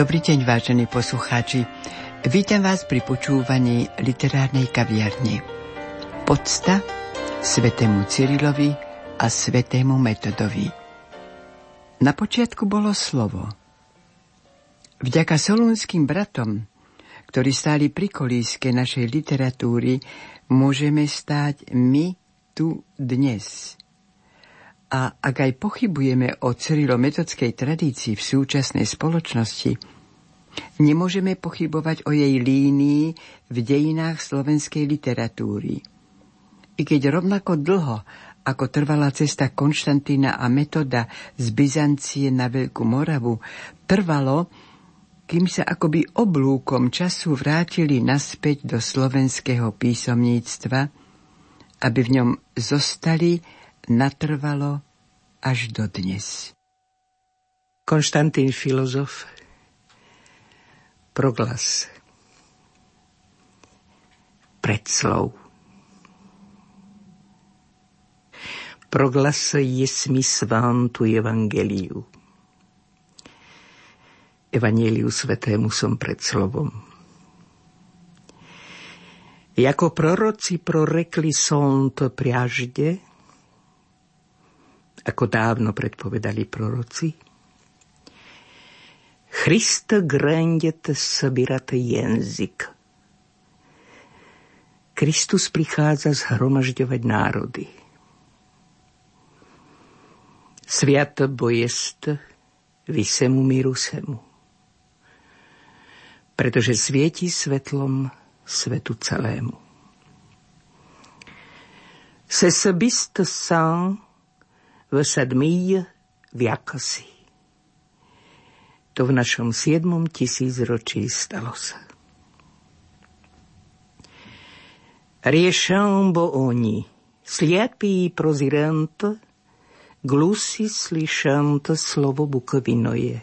Dobrý deň, vážení poslucháči. Vítam vás pri počúvaní literárnej kaviarne. Podsta svetému Cyrilovi a svetému Metodovi. Na počiatku bolo slovo. Vďaka solúnským bratom, ktorí stáli pri kolíske našej literatúry, môžeme stáť my tu dnes. A ak aj pochybujeme o cyrilometodskej tradícii v súčasnej spoločnosti, nemôžeme pochybovať o jej línii v dejinách slovenskej literatúry. I keď rovnako dlho, ako trvala cesta Konštantína a metoda z Byzancie na Veľkú Moravu, trvalo, kým sa akoby oblúkom času vrátili naspäť do slovenského písomníctva, aby v ňom zostali natrvalo až do dnes. Konštantín filozof, proglas, predslov. Proglas jesmi svantu evangeliu. Evangeliu svetému som pred slovom. Jako proroci prorekli som to priažde, ako dávno predpovedali proroci. Christ grandet sabirate jazyk. Kristus prichádza zhromažďovať národy. Sviat bojest vysemu miru semu. Pretože svieti svetlom svetu celému. Se sebist sang v sedmý viakasi. To v našom siedmom tisícročí stalo sa. Riešam oni, sliepí prozirant, glusi slyšant slovo bukovinoje.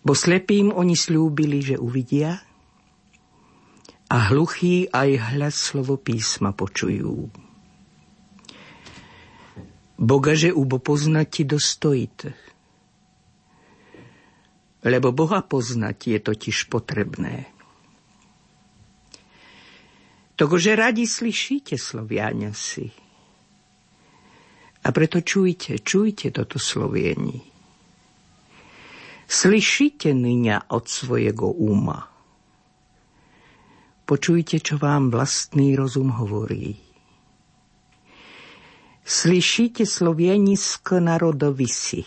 Bo slepým oni slúbili, že uvidia, a hluchý aj hľad slovo písma počujú. Boga, že ubo poznati dostojite. Lebo Boha poznať je totiž potrebné. Togože radi slyšíte, Sloviania si. A preto čujte, čujte toto sloviení. Slyšíte nyňa od svojego uma. Počujte, čo vám vlastný rozum hovorí Slyšíte slovienisko národovisi.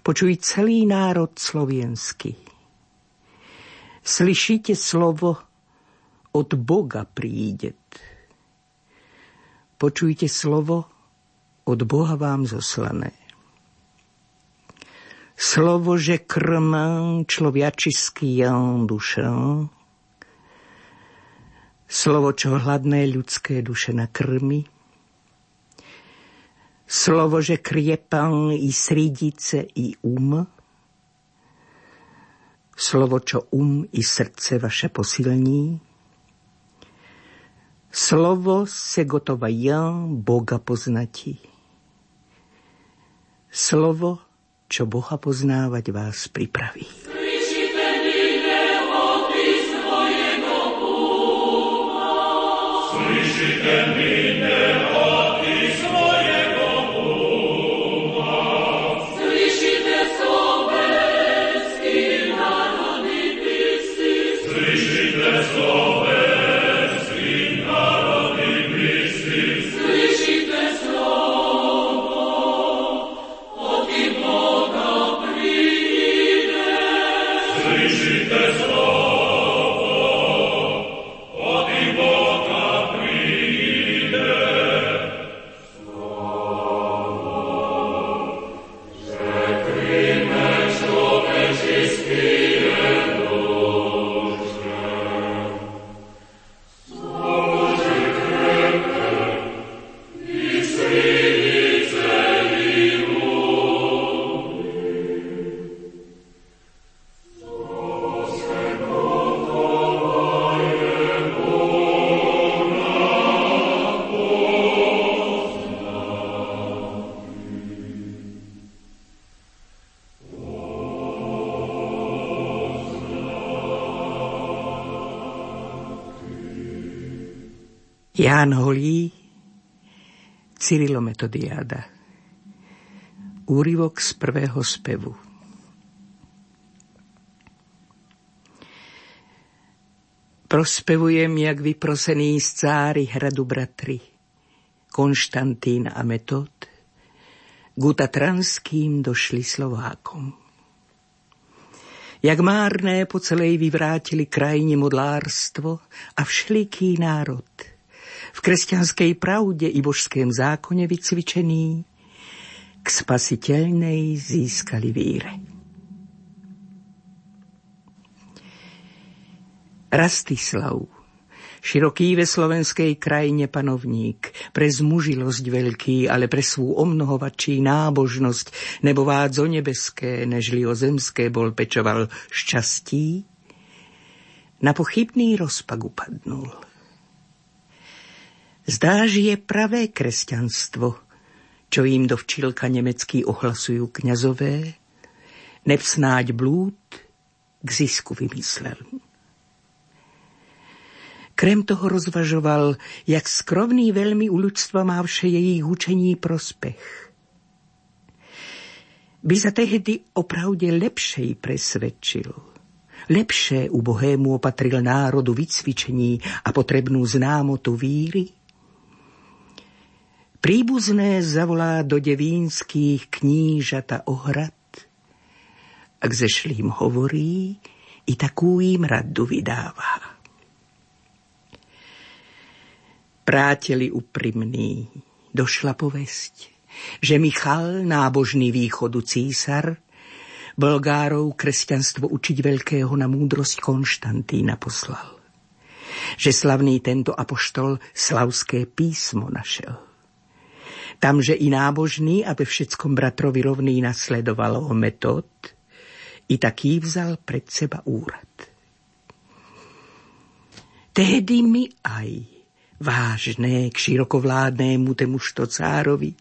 Počuj celý národ slovenský. Slyšíte slovo od Boga prídet. Počujte slovo od Boha vám zoslané. Slovo, že krmán človačiský jan duša, slovo, čo hladné ľudské duše nakrmi, Slovo, že kriepal i sridice i um. Slovo, čo um i srdce vaše posilní. Slovo se ja Boga poznati. Slovo, čo Boha poznávať vás pripraví. Ján Holí, Cyrilo Metodiáda. Úrivok z prvého spevu. Prospevujem, jak vyprosený z cáry hradu bratry, Konštantín a Metod, Gutatranským došli Slovákom. Jak márné po celej vyvrátili krajine modlárstvo a všeliký národ – v kresťanskej pravde i božském zákone vycvičený, k spasiteľnej získali víre. Rastislav, široký ve slovenskej krajine panovník, pre zmužilosť veľký, ale pre svú omnohovačí nábožnosť, nebo vádzo nebeské, nežli o zemské bol pečoval šťastí, na pochybný rozpak upadnul Zdá, je pravé kresťanstvo, čo im do včilka nemecký ohlasujú kňazové, nevsnáď blúd k zisku vymyslel. Krem toho rozvažoval, jak skrovný veľmi u ľudstva má vše jejich učení prospech. By sa tehdy opravde lepšej presvedčil. Lepšie ubohému opatril národu vycvičení a potrebnú známotu víry – Príbuzné zavolá do devínských knížata ohrad, ak zešlým hovorí, i takú im radu vydává. Práteli uprimný, došla povesť, že Michal, nábožný východu císar, Bulgárov kresťanstvo učiť veľkého na múdrosť Konštantína poslal. Že slavný tento apoštol slavské písmo našel Tamže i nábožný a ve všetkom bratrovi rovný nasledoval ho metod, i taký vzal pred seba úrad. Tehdy mi aj vážné k širokovládnému temužto cárovi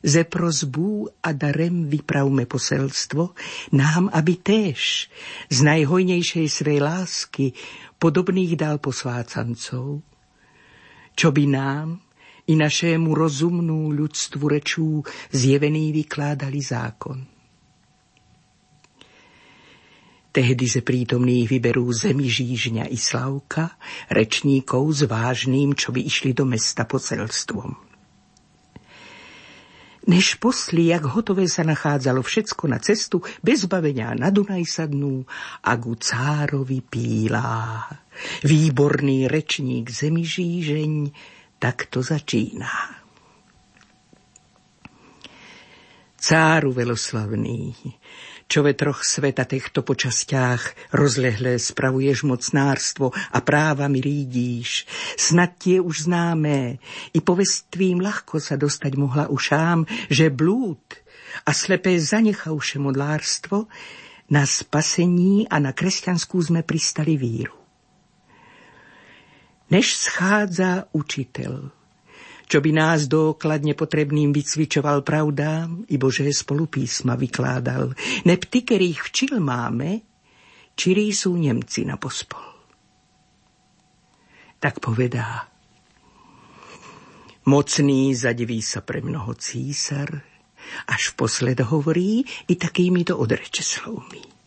ze prozbú a darem vypravme poselstvo nám, aby též z najhojnejšej svej lásky podobných dal posvácancov, čo by nám i našému rozumnú ľudstvu rečú zjevený vykládali zákon. Tehdy ze prítomných vyberú zemi Žížňa i Slavka, rečníkov s vážným, čo by išli do mesta poselstvom. Než posli, jak hotové sa nachádzalo všetko na cestu, bez bavenia na Dunaj sadnú a ku cárovi pílá. Výborný rečník zemi Žížeň, tak to začíná. Cáru veloslavný, čo ve troch sveta týchto počastiach rozlehlé spravuješ mocnárstvo a právami rídíš, snad tie už známé, i povestvím ľahko sa dostať mohla ušám, že blúd a slepé zanechauše modlárstvo na spasení a na kresťanskú sme pristali víru než schádza učiteľ, čo by nás dokladne potrebným vycvičoval pravdám i Bože spolupísma vykládal. Nepty, ktorých včil máme, čirí sú Nemci na pospol. Tak povedá. Mocný zadiví sa pre mnoho císar, až posled hovorí i takýmito odreče slovmi.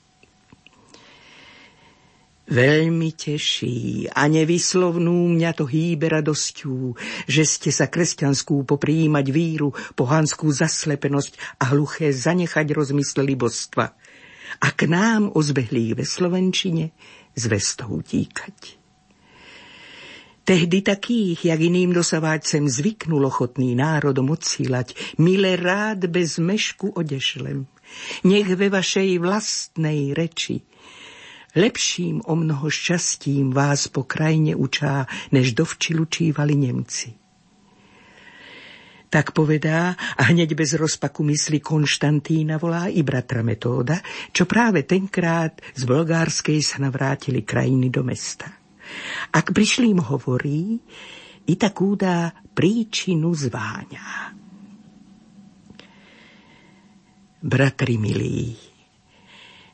Veľmi teší a nevyslovnú mňa to hýbe radosťou, že ste sa kresťanskú popríjimať víru, pohanskú zaslepenosť a hluché zanechať rozmysleli božstva a k nám ozbehlí ve Slovenčine zvestou tíkať. Tehdy takých, jak iným dosaváčcem zvyknul ochotný národom odsílať, mile rád bez mešku odešlem. Nech ve vašej vlastnej reči Lepším o mnoho šťastím vás po krajine učá, než dovči lučívali Nemci. Tak povedá a hneď bez rozpaku mysli Konštantína volá i bratra Metóda, čo práve tenkrát z Bulgárskej sa navrátili krajiny do mesta. Ak prišlým hovorí, i takú dá príčinu zváňa. Bratri milí,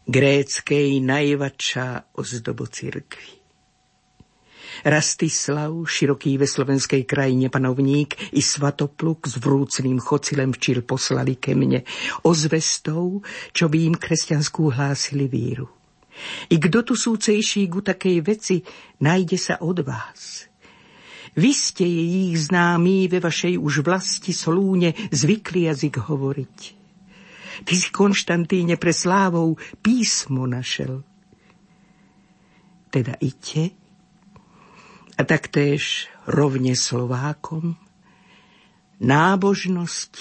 gréckej najvačšá ozdobo cirkvi. Rastislav, široký ve slovenskej krajine panovník, i Svatopluk s vrúcným chocilem včil poslali ke mne ozvestou, čo by im kresťanskú hlásili víru. I kdo tu súcejší ku takej veci, najde sa od vás. Vy ste jej známí ve vašej už vlasti Solúne zvykli jazyk hovoriť. Ty si, Konštantíne, pre slávou písmo našel. Teda ite a taktéž rovne Slovákom. Nábožnosť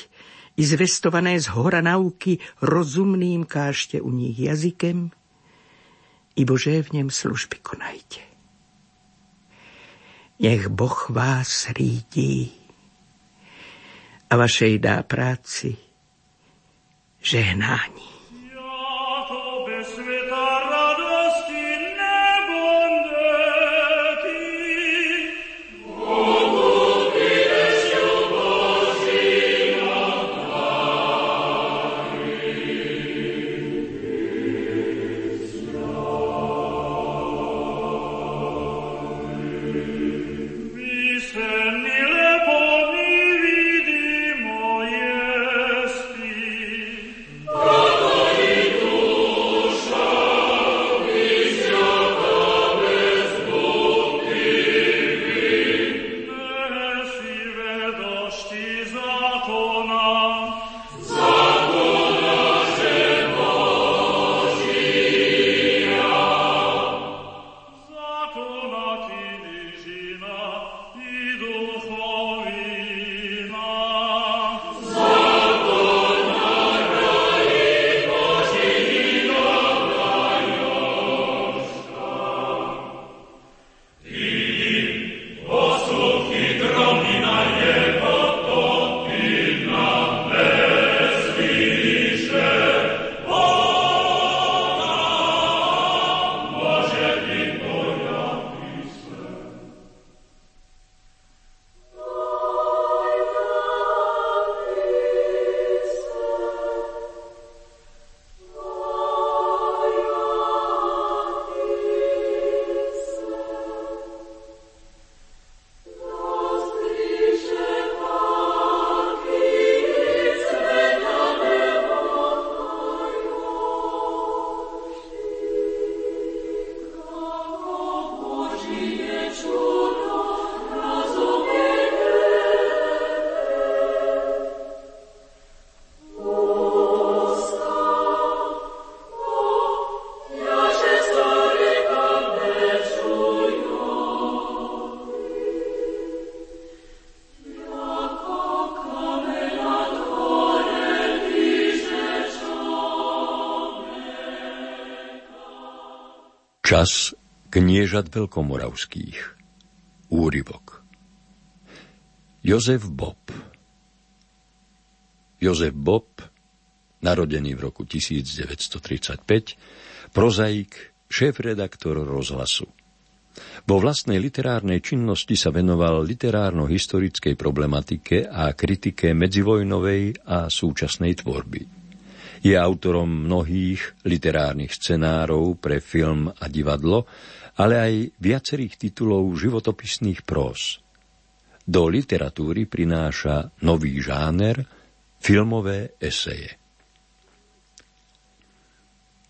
i zvestované z hora nauky rozumným kášte u nich jazykem, i Bože v ňom služby konajte. Nech Boh vás rídí a vašej dá práci 谁让你。Čas kniežat veľkomoravských. Úryvok. Jozef Bob Jozef Bob, narodený v roku 1935, prozaik, šéf-redaktor rozhlasu. Vo vlastnej literárnej činnosti sa venoval literárno-historickej problematike a kritike medzivojnovej a súčasnej tvorby. Je autorom mnohých literárnych scenárov pre film a divadlo, ale aj viacerých titulov životopisných prós. Do literatúry prináša nový žáner filmové eseje.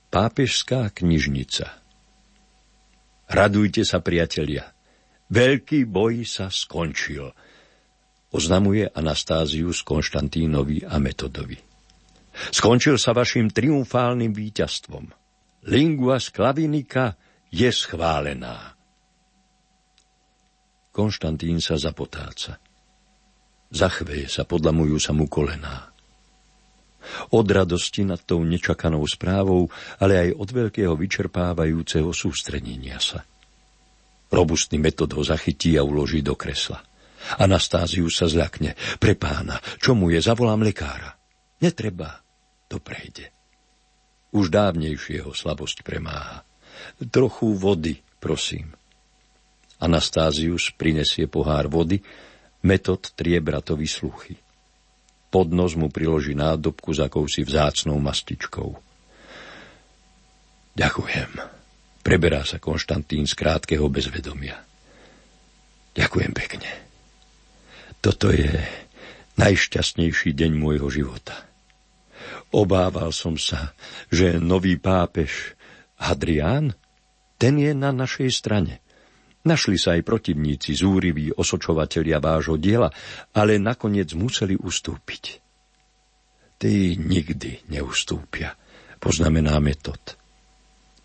Pápežská knižnica Radujte sa, priatelia. Veľký boj sa skončil, oznamuje Anastázius Konštantínovi a Metodovi. Skončil sa vašim triumfálnym víťazstvom. Lingua sklavinika je schválená. Konštantín sa zapotáca. Zachveje sa, podlamujú sa mu kolená. Od radosti nad tou nečakanou správou, ale aj od veľkého vyčerpávajúceho sústredenia sa. Robustný metod ho zachytí a uloží do kresla. Anastáziu sa zľakne. Pre pána, čo mu je, zavolám lekára. Netreba, to prejde. Už dávnejšie ho slabosť premáha. Trochu vody, prosím. Anastázius prinesie pohár vody, metod triebra to vysluchy. Pod nos mu priloží nádobku s akousi vzácnou mastičkou. Ďakujem. Preberá sa Konštantín z krátkeho bezvedomia. Ďakujem pekne. Toto je najšťastnejší deň môjho života. Obával som sa, že nový pápež Hadrián, ten je na našej strane. Našli sa aj protivníci, zúriví osočovatelia vášho diela, ale nakoniec museli ustúpiť. Tí nikdy neustúpia, poznamená metod.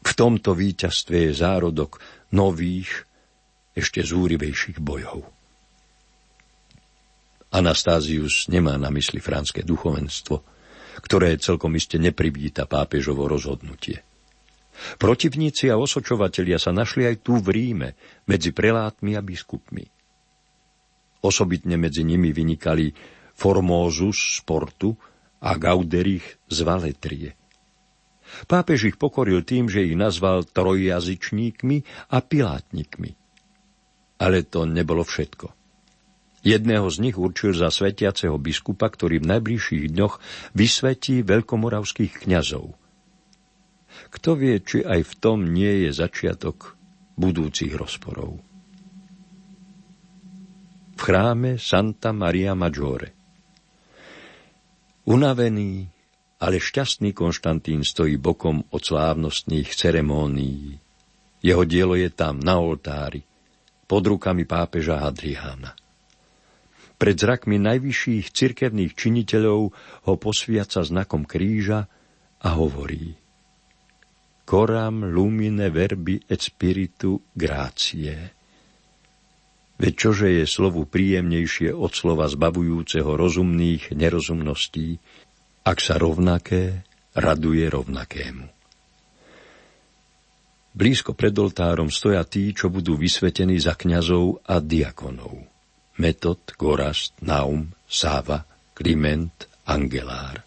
V tomto víťazstve je zárodok nových, ešte zúrivejších bojov. Anastázius nemá na mysli franské duchovenstvo, ktoré celkom iste neprivíta pápežovo rozhodnutie. Protivníci a osočovatelia sa našli aj tu v Ríme, medzi prelátmi a biskupmi. Osobitne medzi nimi vynikali Formosus z Portu a Gauderich z Valetrie. Pápež ich pokoril tým, že ich nazval trojjazyčníkmi a pilátnikmi. Ale to nebolo všetko. Jedného z nich určil za svetiaceho biskupa, ktorý v najbližších dňoch vysvetí veľkomoravských kňazov. Kto vie, či aj v tom nie je začiatok budúcich rozporov. V chráme Santa Maria Maggiore. Unavený, ale šťastný Konštantín stojí bokom od slávnostných ceremónií. Jeho dielo je tam, na oltári, pod rukami pápeža Hadriána. Pred zrakmi najvyšších cirkevných činiteľov ho posviaca znakom kríža a hovorí Coram lumine verbi et spiritu gracie. Veď čože je slovu príjemnejšie od slova zbavujúceho rozumných nerozumností, ak sa rovnaké raduje rovnakému. Blízko pred oltárom stoja tí, čo budú vysvetení za kňazov a diakonov. Metod, Gorast, Naum, Sáva, Kliment, Angelár.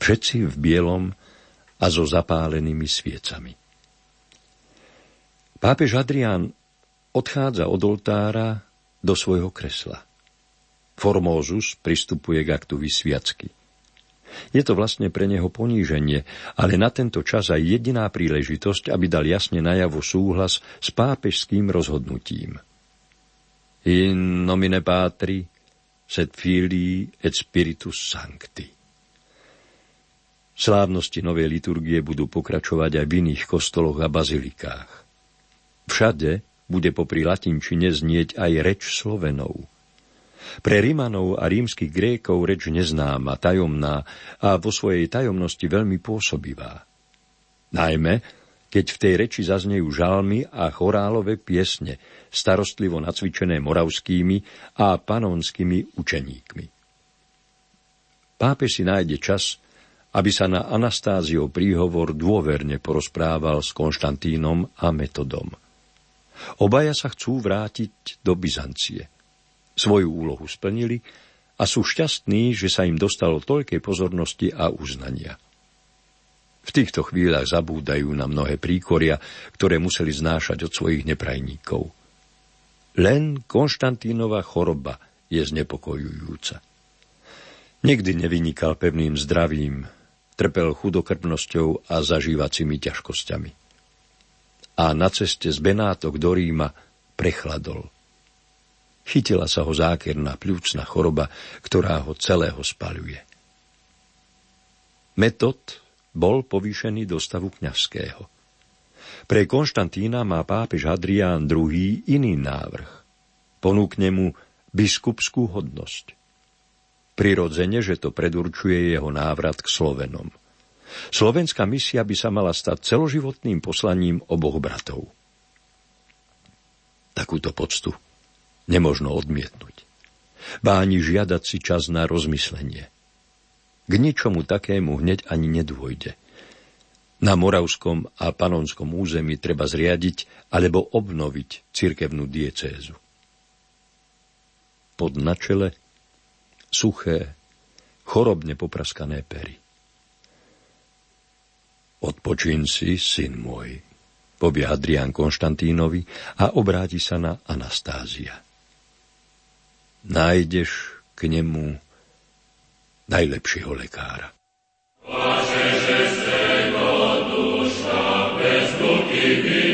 Všetci v bielom a so zapálenými sviecami. Pápež Adrián odchádza od oltára do svojho kresla. Formózus pristupuje k aktu vysviacky. Je to vlastne pre neho poníženie, ale na tento čas aj jediná príležitosť, aby dal jasne najavo súhlas s pápežským rozhodnutím – in nomine Patri, sed Filii et Spiritus Sancti. Slávnosti novej liturgie budú pokračovať aj v iných kostoloch a bazilikách. Všade bude popri latinčine znieť aj reč Slovenov. Pre Rimanov a rímskych Grékov reč neznáma, tajomná a vo svojej tajomnosti veľmi pôsobivá. Najmä, keď v tej reči zaznejú žalmy a chorálové piesne, starostlivo nacvičené moravskými a panonskými učeníkmi. Pápež si nájde čas, aby sa na Anastáziov príhovor dôverne porozprával s Konštantínom a Metodom. Obaja sa chcú vrátiť do Byzancie. Svoju úlohu splnili a sú šťastní, že sa im dostalo toľkej pozornosti a uznania. V týchto chvíľach zabúdajú na mnohé príkoria, ktoré museli znášať od svojich neprajníkov. Len Konštantínova choroba je znepokojujúca. Nikdy nevynikal pevným zdravím, trpel chudokrvnosťou a zažívacími ťažkosťami. A na ceste z Benátok do Ríma prechladol. Chytila sa ho zákerná pľúcna choroba, ktorá ho celého spaľuje. Metod bol povýšený do stavu kňazského. Pre Konštantína má pápež Hadrián II iný návrh. Ponúkne mu biskupskú hodnosť. Prirodzene, že to predurčuje jeho návrat k Slovenom. Slovenská misia by sa mala stať celoživotným poslaním oboch bratov. Takúto poctu nemožno odmietnúť. Báni žiadať si čas na rozmyslenie. K ničomu takému hneď ani nedôjde – na moravskom a panonskom území treba zriadiť alebo obnoviť cirkevnú diecézu. Pod načele suché, chorobne popraskané pery. Odpočín si, syn môj, povie Adrián Konštantínovi a obráti sa na Anastázia. Nájdeš k nemu najlepšieho lekára. divina, ja, ja,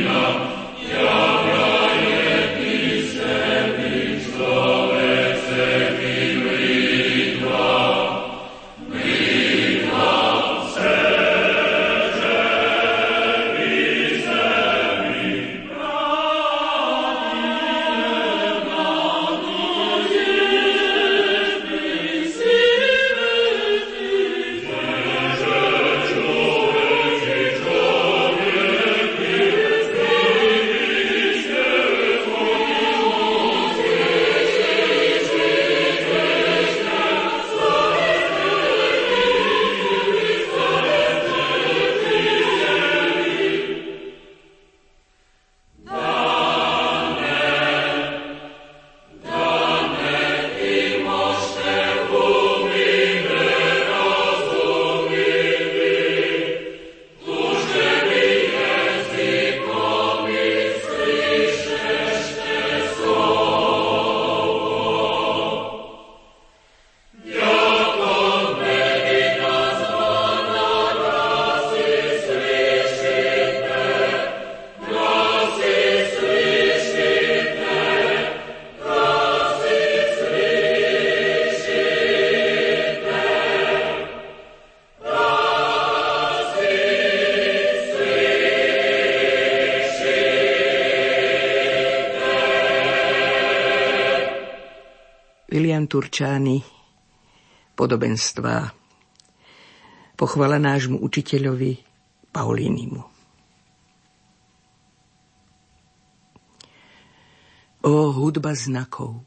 Turčány, podobenstva, pochvala nášmu učiteľovi Paulínimu. O hudba znakov,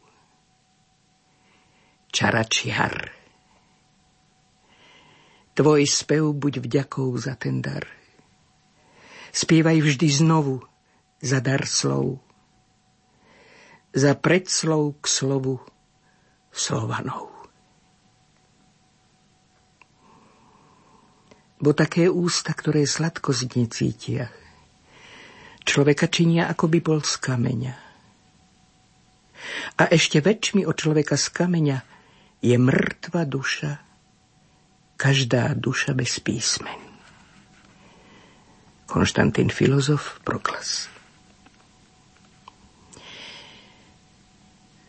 čaračiar, tvoj spev buď vďakou za ten dar. Spievaj vždy znovu za dar slov, za predslov k slovu Slovanov. Bo také ústa, ktoré sladko cítia, človeka činia, ako by bol z kameňa. A ešte väčšmi od človeka z kameňa je mŕtva duša, každá duša bez písmen. Konštantín filozof Proklas.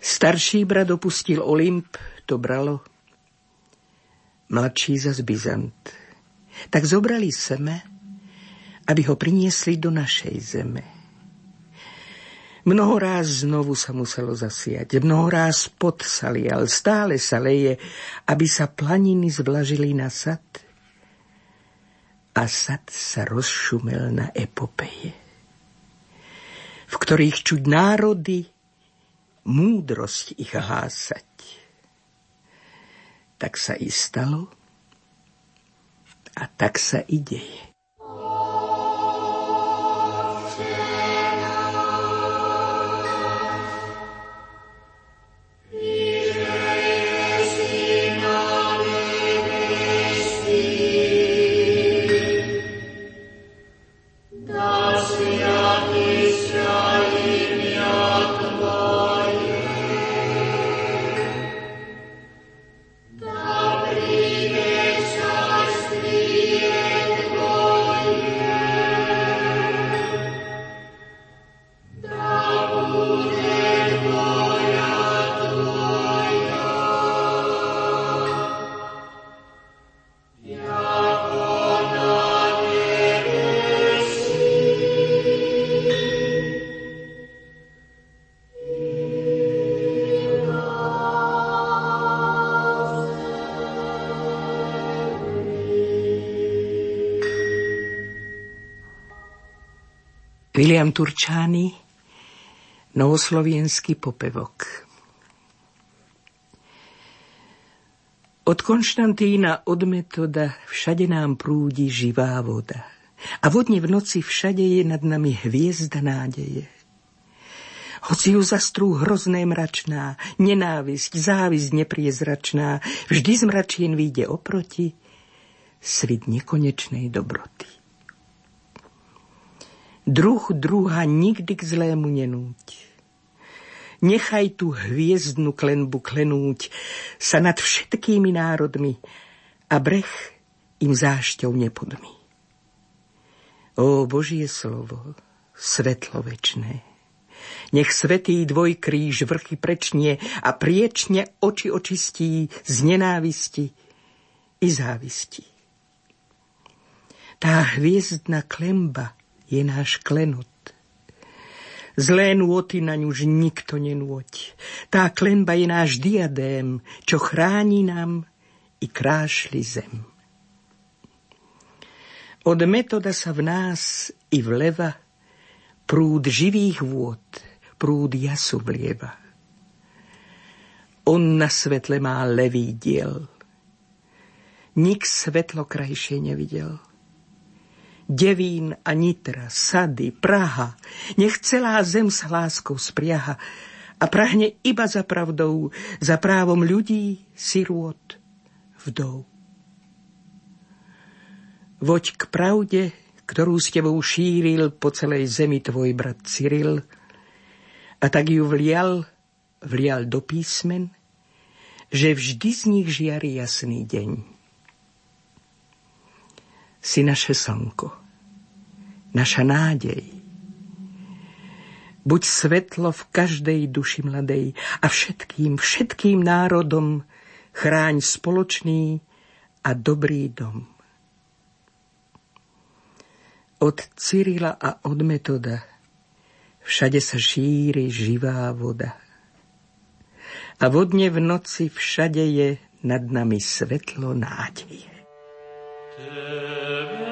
Starší brat opustil Olymp, to bralo, mladší zas Byzant. Tak zobrali seme, aby ho priniesli do našej zeme. Mnoho ráz znovu sa muselo zasiať, mnoho ráz pod sa lial, stále sa leje, aby sa planiny zvlažili na sad. A sad sa rozšumel na epopeje, v ktorých čuť národy múdrosť ich hásať. Tak sa i stalo a tak sa i deje. William Turčány, novoslovenský popevok. Od Konštantína, od metoda, všade nám prúdi živá voda. A vodne v noci všade je nad nami hviezda nádeje. Hoci ju zastrú hrozné mračná, nenávisť, závisť nepriezračná, vždy z mračien vyjde oproti svit nekonečnej dobroty. Druh druha nikdy k zlému nenúť. Nechaj tu hviezdnu klenbu klenúť sa nad všetkými národmi a breh im zášťou nepodmi. Ó Božie slovo, svetlo večné, nech svetý dvojkríž vrchy prečnie a priečne oči očistí z nenávisti i závisti. Tá hviezdna klemba je náš klenot. Zlé nôty na ňuž nikto nenôť. Tá klenba je náš diadém, čo chráni nám i krášli zem. Od metoda sa v nás i vleva prúd živých vôd, prúd jasu vlieva. On na svetle má levý diel. Nik svetlo krajšie nevidel. Devín a Nitra, Sady, Praha. Nech celá zem s láskou spriaha a prahne iba za pravdou, za právom ľudí, sirôt, vdov. Voď k pravde, ktorú s tebou šíril po celej zemi tvoj brat Cyril, a tak ju vlial, vlial do písmen, že vždy z nich žiari jasný deň si naše slnko, naša nádej. Buď svetlo v každej duši mladej a všetkým, všetkým národom chráň spoločný a dobrý dom. Od Cyrila a od Metoda všade sa šíri živá voda. a vodne v noci všade je nad nami svetlo nádeje. Te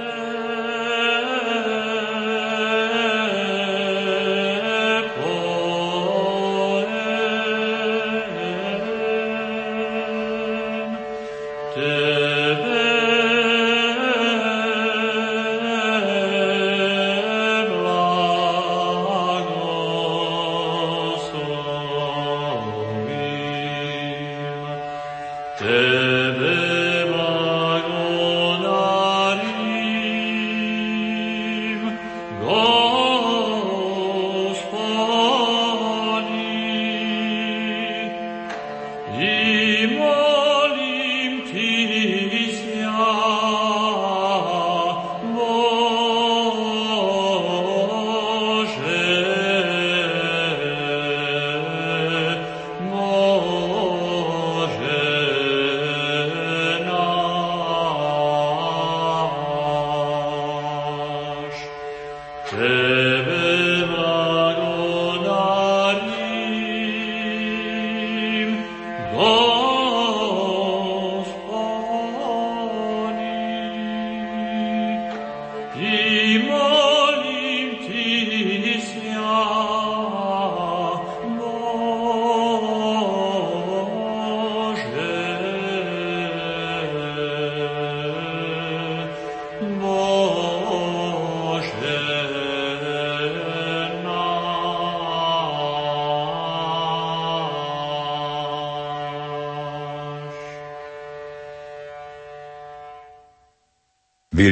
Say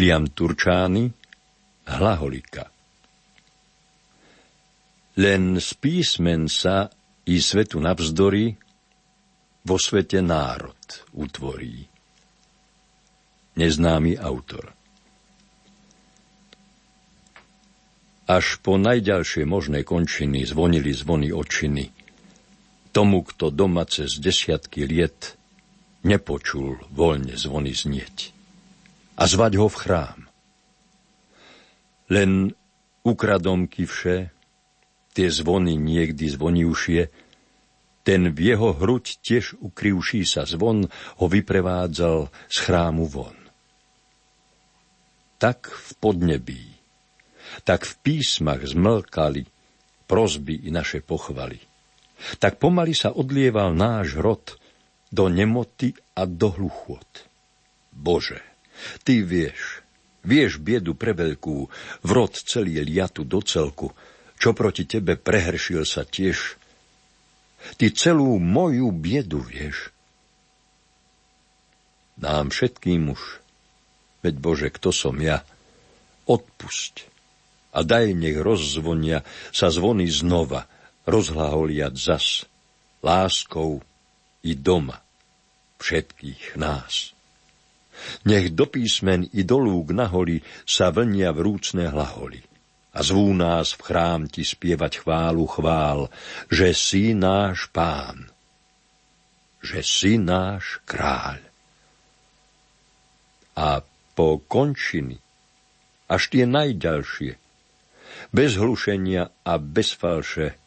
William Turčány, Hlaholika. Len z písmen sa i svetu navzdory vo svete národ utvorí. Neznámy autor. Až po najďalšie možné končiny zvonili zvony očiny. Tomu, kto doma cez desiatky liet nepočul voľne zvony znieť a zvať ho v chrám. Len ukradom kivše, tie zvony niekdy zvonivšie, ten v jeho hruď tiež ukrivší sa zvon ho vyprevádzal z chrámu von. Tak v podnebí, tak v písmach zmlkali prozby i naše pochvaly. Tak pomaly sa odlieval náš rod do nemoty a do hluchot. Bože, Ty vieš, vieš biedu preveľkú, vrod celý liatu do celku, čo proti tebe prehršil sa tiež. Ty celú moju biedu vieš. Nám všetkým už, veď Bože, kto som ja, odpusť a daj nech rozzvonia sa zvony znova, rozhlaholiať zas, láskou i doma všetkých nás. Nech do písmen i do lúk naholi sa vlnia vrúcne hlaholi. A zvú nás v chrám ti spievať chválu chvál, že si náš pán, že si náš kráľ. A po končiny, až tie najďalšie, bez hlušenia a bez falše,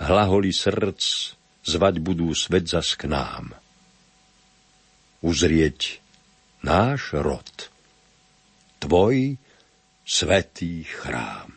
hlaholi srdc zvať budú svet zas k nám. Uzrieť náš rod, tvoj svetý chrám.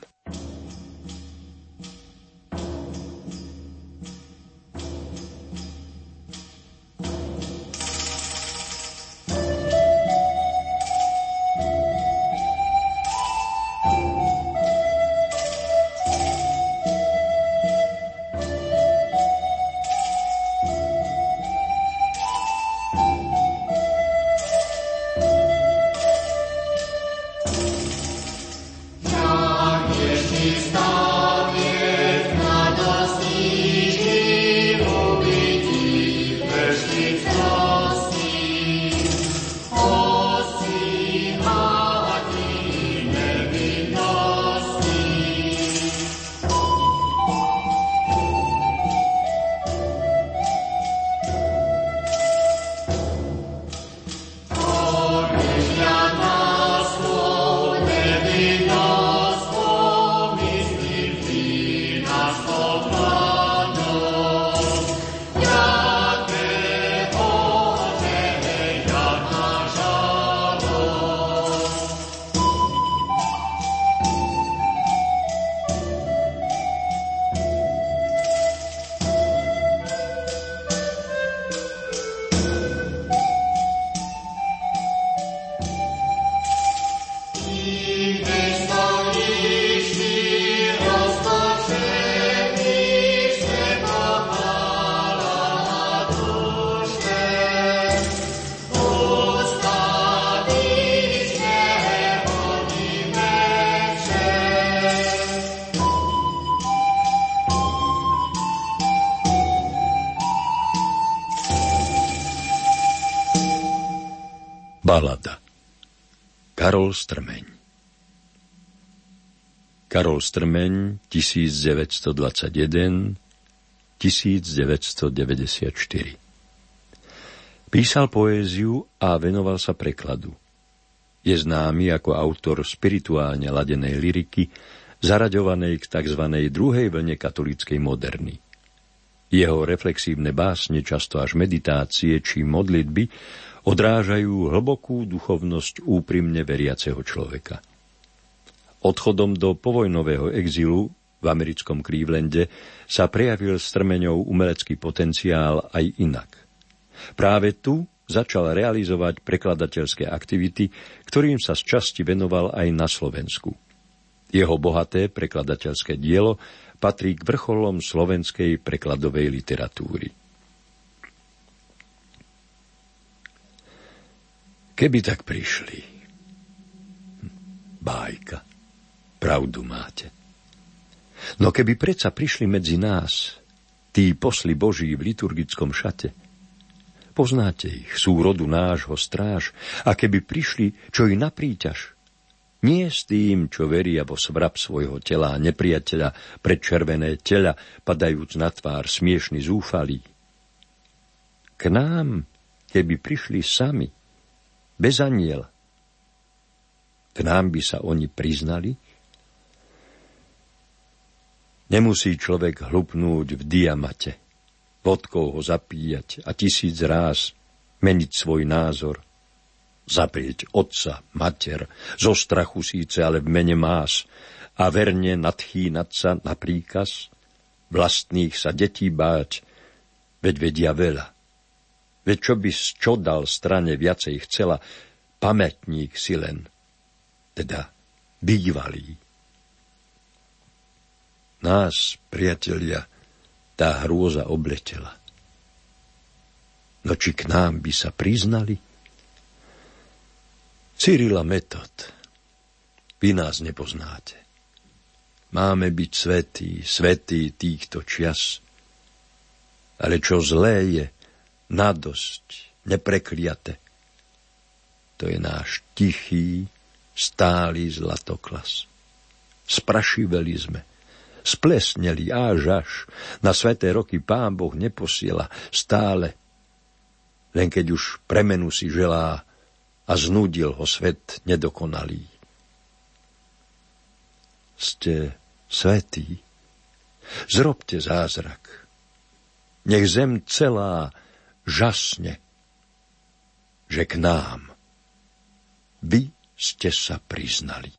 Karol Strmeň Karol Strmeň 1921 1994 Písal poéziu a venoval sa prekladu. Je známy ako autor spirituálne ladenej liriky, zaraďovanej k tzv. druhej vlne katolíckej moderny. Jeho reflexívne básne, často až meditácie či modlitby, odrážajú hlbokú duchovnosť úprimne veriaceho človeka. Odchodom do povojnového exilu v americkom Clevelande sa prejavil strmeňou umelecký potenciál aj inak. Práve tu začal realizovať prekladateľské aktivity, ktorým sa z časti venoval aj na Slovensku. Jeho bohaté prekladateľské dielo patrí k vrcholom slovenskej prekladovej literatúry. Keby tak prišli. Bájka. Pravdu máte. No keby predsa prišli medzi nás, tí posli Boží v liturgickom šate, poznáte ich, sú rodu nášho stráž, a keby prišli, čo i na príťaž, nie s tým, čo veria vo svrab svojho tela a nepriateľa pred červené tela, padajúc na tvár smiešný zúfalý. K nám, keby prišli sami, bez aniel. K nám by sa oni priznali? Nemusí človek hlupnúť v diamate, vodkou ho zapíjať a tisíc ráz meniť svoj názor. Zaprieť otca, mater, zo strachu síce, ale v mene más a verne nadchýnať sa na príkaz, vlastných sa detí báť, veď vedia veľa Veď čo by čo dal strane viacej chcela, pamätník si len, teda bývalý. Nás, priatelia, tá hrôza obletela. No či k nám by sa priznali? Cyrila Metod, vy nás nepoznáte. Máme byť svetí, svetí týchto čias. Ale čo zlé je, nadosť, neprekliate. To je náš tichý, stály zlatoklas. Sprašiveli sme, splesneli až až, na sveté roky pán Boh neposiela stále, len keď už premenu si želá a znudil ho svet nedokonalý. Ste svetí, zrobte zázrak. Nech zem celá žasne, že k nám vy ste sa priznali.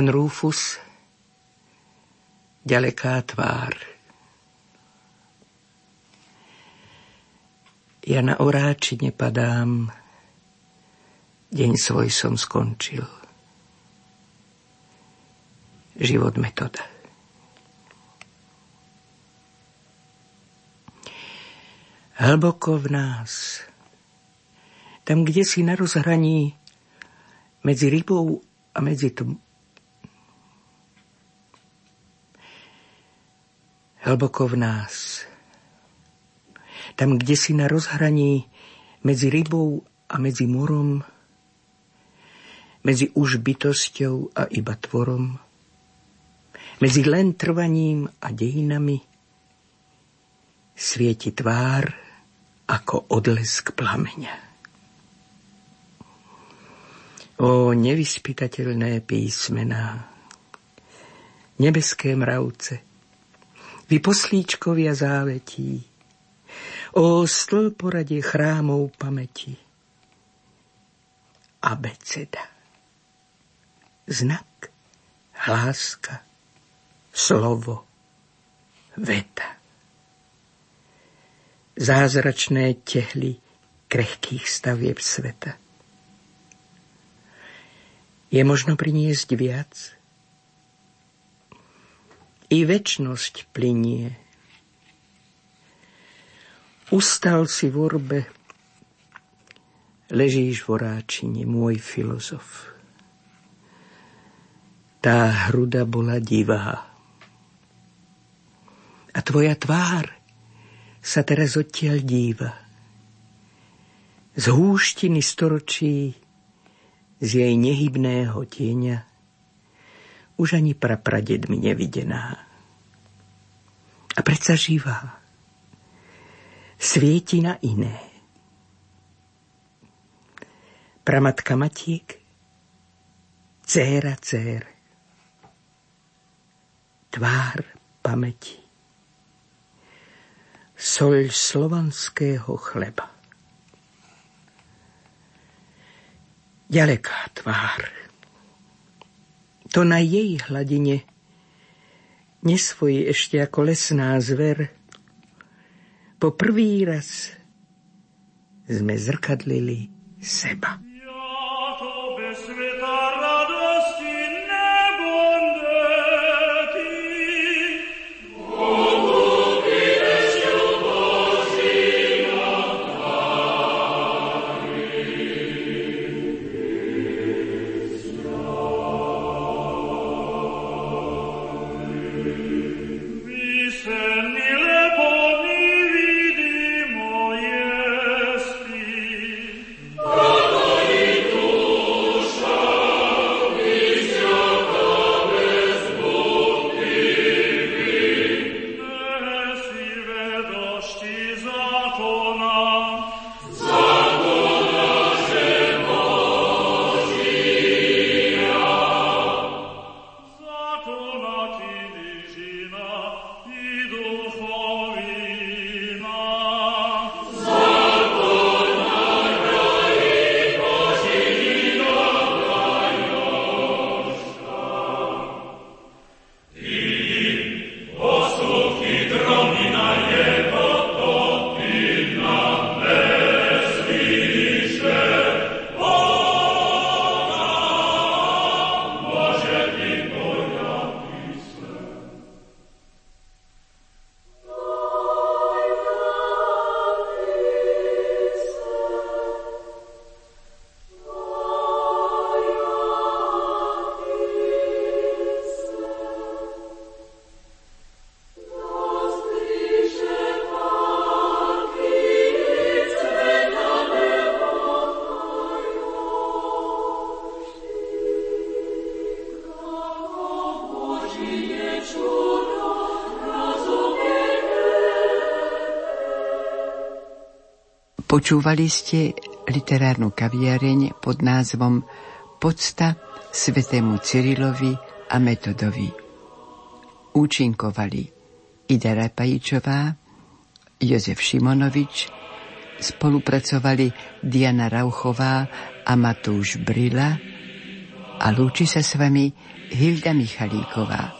Milan Rufus, ďaleká tvár. Ja na oráči nepadám, deň svoj som skončil. Život metoda. Hlboko v nás, tam, kde si na rozhraní medzi rybou a medzi tm- hlboko v nás. Tam, kde si na rozhraní medzi rybou a medzi morom, medzi už bytosťou a iba tvorom, medzi len trvaním a dejinami, svieti tvár ako odlesk plameňa. O nevyspytateľné písmená, nebeské mravce, vy poslíčkovia závetí, o stĺporadie chrámov pamäti. Abeceda. Znak, hláska, slovo, veta. Zázračné tehly krehkých stavieb sveta. Je možno priniesť viac? I väčnosť plinie Ustal si v orbe, ležíš v oráčine, môj filozof. Tá hruda bola divá. A tvoja tvár sa teraz odtiaľ díva. Z húštiny storočí, z jej nehybného tieňa, už ani prapradedmi nevidená. A predsa živá svieti na iné. Pramatka Matiek, céra cér, tvár pamäti, soľ slovanského chleba. Ďaleká tvár. To na jej hladine nesvojí ešte ako lesná zver, po prvý raz sme zrkadlili seba. Vati Počúvali ste literárnu kaviareň pod názvom Podsta svetému Cyrilovi a Metodovi. Účinkovali Ida Rapajičová, Jozef Šimonovič, spolupracovali Diana Rauchová a Matúš Brila a lúči sa s vami Hilda Michalíková.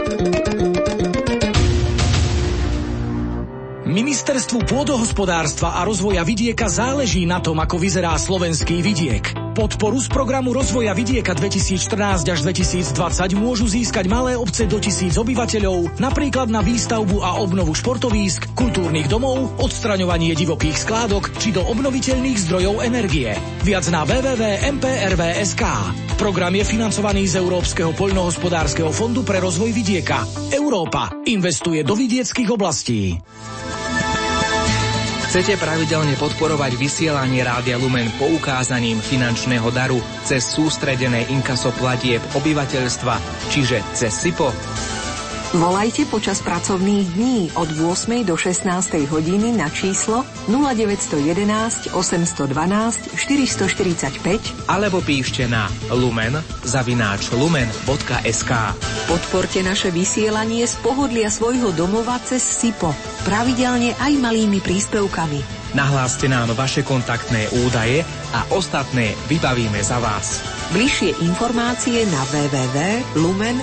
Ministerstvu pôdohospodárstva a rozvoja vidieka záleží na tom, ako vyzerá slovenský vidiek. Podporu z programu rozvoja vidieka 2014 až 2020 môžu získať malé obce do tisíc obyvateľov, napríklad na výstavbu a obnovu športovísk, kultúrnych domov, odstraňovanie divokých skládok či do obnoviteľných zdrojov energie. Viac na www.mprv.sk. Program je financovaný z Európskeho poľnohospodárskeho fondu pre rozvoj vidieka. Európa investuje do vidieckých oblastí. Chcete pravidelne podporovať vysielanie Rádia Lumen poukázaním finančného daru cez sústredené inkaso platieb obyvateľstva, čiže cez SIPO? Volajte počas pracovných dní od 8. do 16. hodiny na číslo 0911 812 445 alebo píšte na lumen zavináč lumen.sk Podporte naše vysielanie z pohodlia svojho domova cez SIPO, pravidelne aj malými príspevkami. Nahláste nám vaše kontaktné údaje a ostatné vybavíme za vás. Bližšie informácie na www.lumen